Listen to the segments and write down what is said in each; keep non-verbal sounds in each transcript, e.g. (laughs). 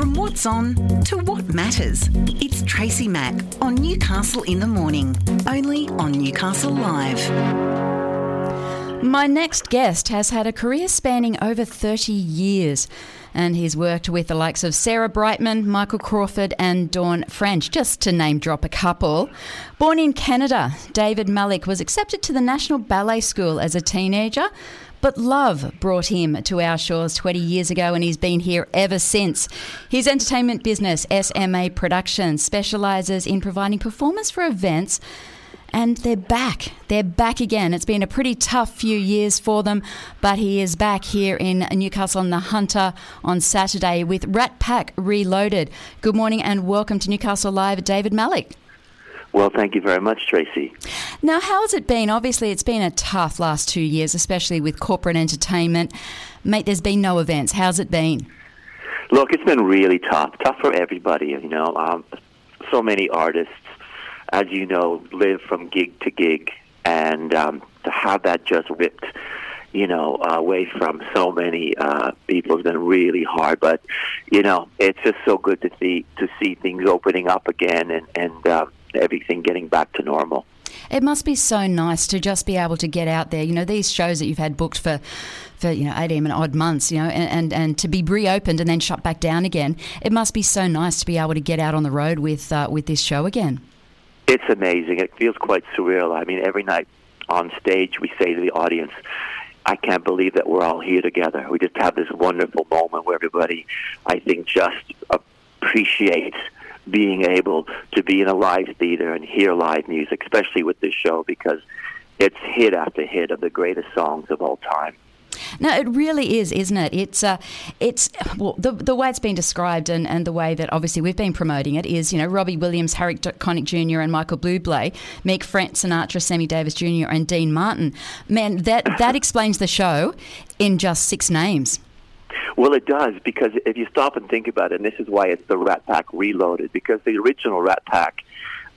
From what's on to what matters, it's Tracy Mack on Newcastle in the Morning, only on Newcastle Live. My next guest has had a career spanning over 30 years and he's worked with the likes of Sarah Brightman, Michael Crawford, and Dawn French, just to name drop a couple. Born in Canada, David Malek was accepted to the National Ballet School as a teenager. But love brought him to our shores 20 years ago, and he's been here ever since. His entertainment business, SMA Productions, specialises in providing performance for events and they're back. They're back again. It's been a pretty tough few years for them, but he is back here in Newcastle on the Hunter on Saturday with Rat Pack Reloaded. Good morning and welcome to Newcastle Live, David Malek. Well, thank you very much, Tracy. Now, how has it been? Obviously, it's been a tough last two years, especially with corporate entertainment. Mate, there's been no events. How's it been? Look, it's been really tough. Tough for everybody, you know. Um, so many artists as you know, live from gig to gig, and um, to have that just ripped, you know, away from so many uh, people has been really hard. But you know, it's just so good to see to see things opening up again and and uh, everything getting back to normal. It must be so nice to just be able to get out there. You know, these shows that you've had booked for, for you know, 18 and odd months, you know, and, and, and to be reopened and then shut back down again. It must be so nice to be able to get out on the road with uh, with this show again. It's amazing. It feels quite surreal. I mean, every night on stage, we say to the audience, I can't believe that we're all here together. We just have this wonderful moment where everybody, I think, just appreciates being able to be in a live theater and hear live music, especially with this show, because it's hit after hit of the greatest songs of all time. No, it really is, isn't it? It's uh, it's well, the the way it's been described and, and the way that obviously we've been promoting it is, you know, Robbie Williams, Harry Connick Jr. and Michael Bublé, Meek Frank Sinatra, Sammy Davis Jr. and Dean Martin. Man, that that explains the show in just six names. Well, it does because if you stop and think about it, and this is why it's the Rat Pack Reloaded, because the original Rat Pack,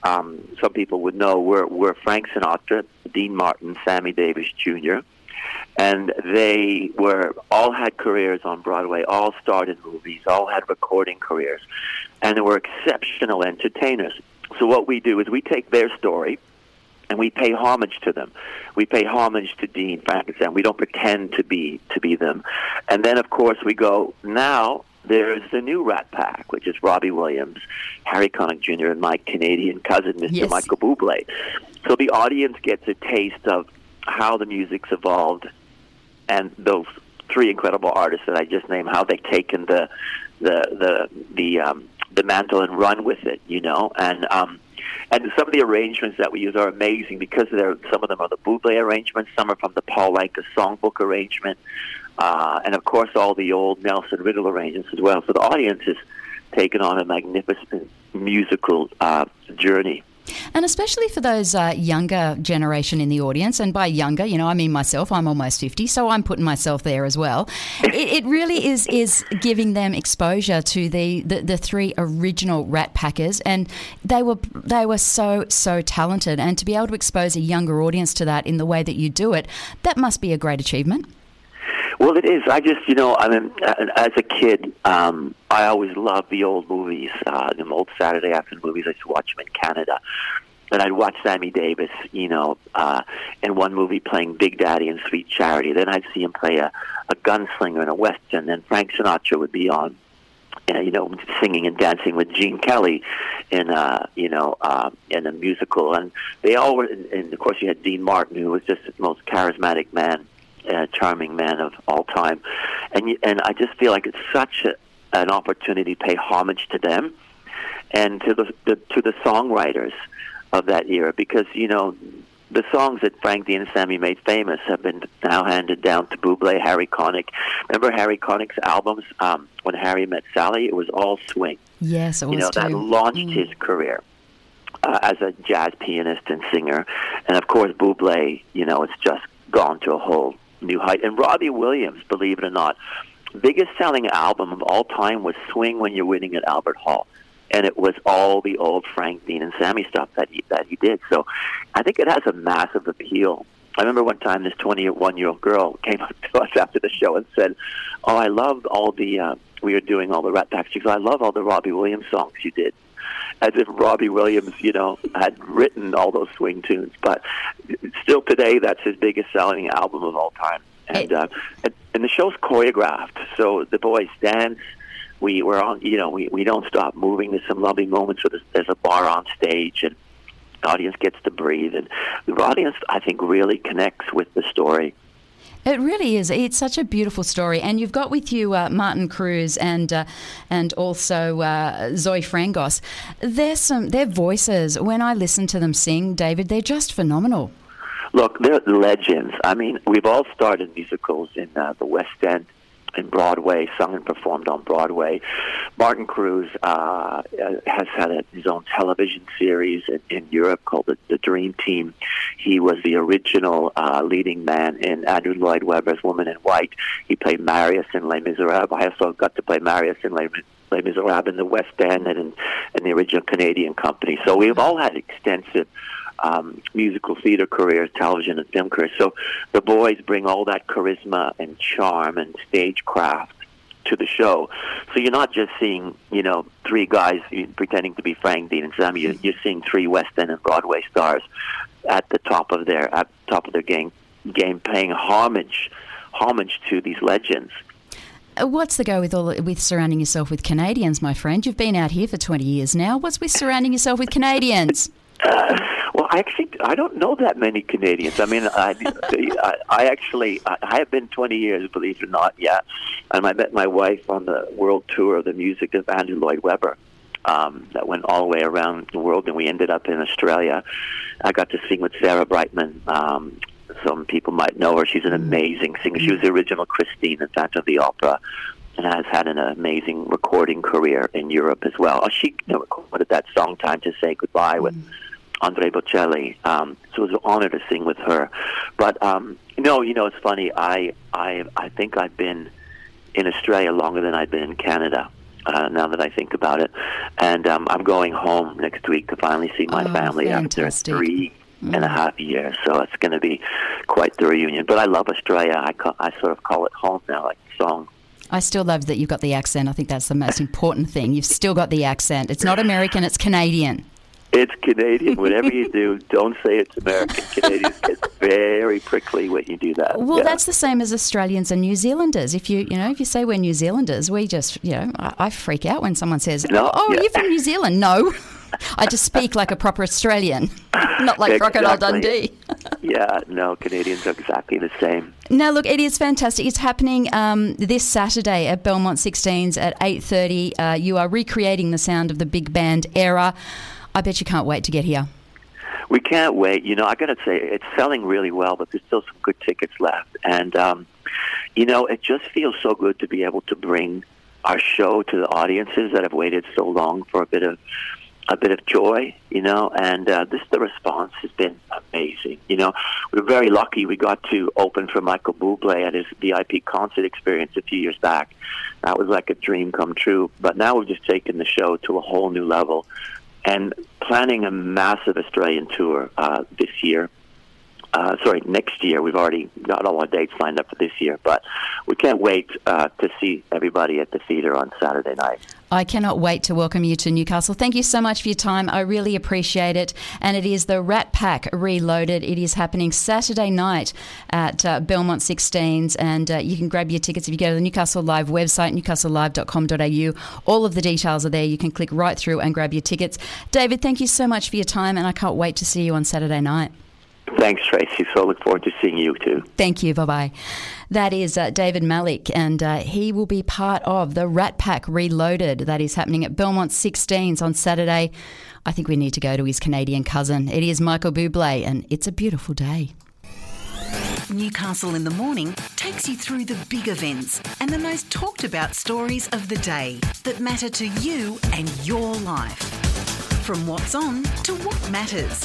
um, some people would know, were, were Frank Sinatra, Dean Martin, Sammy Davis Jr., and they were all had careers on Broadway, all starred in movies, all had recording careers, and they were exceptional entertainers. So what we do is we take their story and we pay homage to them. We pay homage to Dean Frank and Sam. We don't pretend to be to be them. And then of course we go now there's the new Rat Pack, which is Robbie Williams, Harry Connick Jr., and my Canadian cousin, Mr. Yes. Michael Bublé. So the audience gets a taste of how the music's evolved and those three incredible artists that I just named, how they've taken the the the the um, the mantle and run with it, you know, and um, and some of the arrangements that we use are amazing because they're some of them are the Buble arrangements, some are from the Paul Anka songbook arrangement, uh, and of course all the old Nelson Riddle arrangements as well. So the audience has taken on a magnificent musical uh, journey. And especially for those uh, younger generation in the audience, and by younger, you know, I mean myself. I'm almost fifty, so I'm putting myself there as well. (laughs) it, it, really is is giving them exposure to the, the, the three original Rat Packers, and they were they were so so talented. And to be able to expose a younger audience to that in the way that you do it, that must be a great achievement. Well, it is. I just, you know, I mean, as a kid, um, I always loved the old movies, uh, the old Saturday afternoon movies. I used to watch them in Canada. And I'd watch Sammy Davis, you know, uh, in one movie playing Big Daddy in Sweet Charity. Then I'd see him play a, a gunslinger in a western. Then Frank Sinatra would be on, uh, you know, singing and dancing with Gene Kelly in, uh, you know, uh, in a musical. And they all were, and, and of course, you had Dean Martin, who was just the most charismatic man uh, charming man of all time, and and I just feel like it's such a, an opportunity to pay homage to them and to the, the to the songwriters of that era because you know the songs that Frank Dean and Sammy made famous have been now handed down to Buble, Harry Connick. Remember Harry Connick's albums um, when Harry met Sally? It was all swing. Yes, it was You know that launched Mm. his career. Uh, as a jazz pianist and singer, and of course Buble, you know, it's just gone to a whole new height. And Robbie Williams, believe it or not, biggest selling album of all time was "Swing When You're Winning" at Albert Hall, and it was all the old Frank Dean and Sammy stuff that he that he did. So, I think it has a massive appeal. I remember one time this 21 year old girl came up to us after the show and said, "Oh, I love all the uh, we were doing all the Rat Pack. She goes, "I love all the Robbie Williams songs you did." As if Robbie Williams, you know, had written all those swing tunes. But still today, that's his biggest selling album of all time. And uh, and, and the show's choreographed, so the boys dance. We we're on you know we, we don't stop moving. There's some lovely moments where there's, there's a bar on stage and the audience gets to breathe. And the audience i think really connects with the story it really is. It's such a beautiful story, and you've got with you uh, Martin Crewes and uh, and also uh, Zoe Frangos. There's some their voices. When I listen to them sing, David, they're just phenomenal. Look, they're legends. I mean, we've all started musicals in uh, the West End in Broadway, sung and performed on Broadway. Martin Crewes uh, has had a, his own television series in, in Europe called the, the, Dream Team. He was the original uh, leading man in Andrew Lloyd Webber's Woman in White. He played Marius in Les Miserables. I also got to play Marius in Les, Les Miserables in the West End and in, in the original Canadian company. So we've all had extensive um, musical theater careers, television and film careers. So the boys bring all that charisma and charm and stagecraft to the show. So you're not just seeing, you know, three guys pretending to be Frank Dean and Sam. You're, you're seeing three West End and Broadway stars at the top of their at top of their game, game paying homage homage to these legends. Uh, what's the go with all with surrounding yourself with Canadians, my friend? You've been out here for twenty years now. What's with surrounding yourself with Canadians? (laughs) I actually I don't know that many Canadians. I mean, I I, actually I have been 20 years, believe it or not, yet. And I met my wife on the world tour of the music of Andrew Lloyd Webber. Um, that went all the way around the world, and we ended up in Australia. I got to sing with Sarah Brightman. Um, some people might know her. She's an amazing singer. She was the original Christine in Phantom of the Opera and has had an amazing recording career in Europe as well. Oh, she recorded that song "Time to Say Goodbye" with mm. Andre Bocelli. Um, so it was an honor to sing with her. But um, no, you know, it's funny. I I I think I've been in Australia longer than I've been in Canada. Uh, now that I think about it, and um, I'm going home next week to finally see my oh, family fantastic. after three mm. and a half years. So it's going to be quite the reunion. But I love Australia. I call, I sort of call it home now, like song. I still love that you've got the accent. I think that's the most important thing. You've still got the accent. It's not American, it's Canadian. It's Canadian. Whatever you do, (laughs) don't say it's American. Canadians get very prickly when you do that. Well, yeah. that's the same as Australians and New Zealanders. If you, you know, if you say we're New Zealanders, we just, you know, I, I freak out when someone says, no, "Oh, yeah. you're from New Zealand." No, (laughs) I just speak like a proper Australian, not like exactly. Crocodile Dundee. (laughs) yeah, no, Canadians are exactly the same. Now, look, Eddie, it is fantastic. It's happening um, this Saturday at Belmont 16s at 8:30. Uh, you are recreating the sound of the big band era. I bet you can't wait to get here. We can't wait. You know, I got to say, it's selling really well, but there's still some good tickets left. And, um, you know, it just feels so good to be able to bring our show to the audiences that have waited so long for a bit of a bit of joy, you know, and uh, this the response has been amazing. You know, we're very lucky we got to open for Michael Bublé at his VIP concert experience a few years back. That was like a dream come true. But now we've just taken the show to a whole new level and planning a massive Australian tour uh, this year. Uh, sorry, next year. We've already got all our dates lined up for this year, but we can't wait uh, to see everybody at the theatre on Saturday night. I cannot wait to welcome you to Newcastle. Thank you so much for your time. I really appreciate it. And it is the Rat Pack Reloaded. It is happening Saturday night at uh, Belmont 16s. And uh, you can grab your tickets if you go to the Newcastle Live website, newcastlelive.com.au. All of the details are there. You can click right through and grab your tickets. David, thank you so much for your time. And I can't wait to see you on Saturday night. Thanks, Tracy. So I look forward to seeing you too. Thank you. Bye bye. That is uh, David Malek, and uh, he will be part of the Rat Pack Reloaded that is happening at Belmont 16s on Saturday. I think we need to go to his Canadian cousin. It is Michael Bublé, and it's a beautiful day. Newcastle in the Morning takes you through the big events and the most talked about stories of the day that matter to you and your life. From what's on to what matters,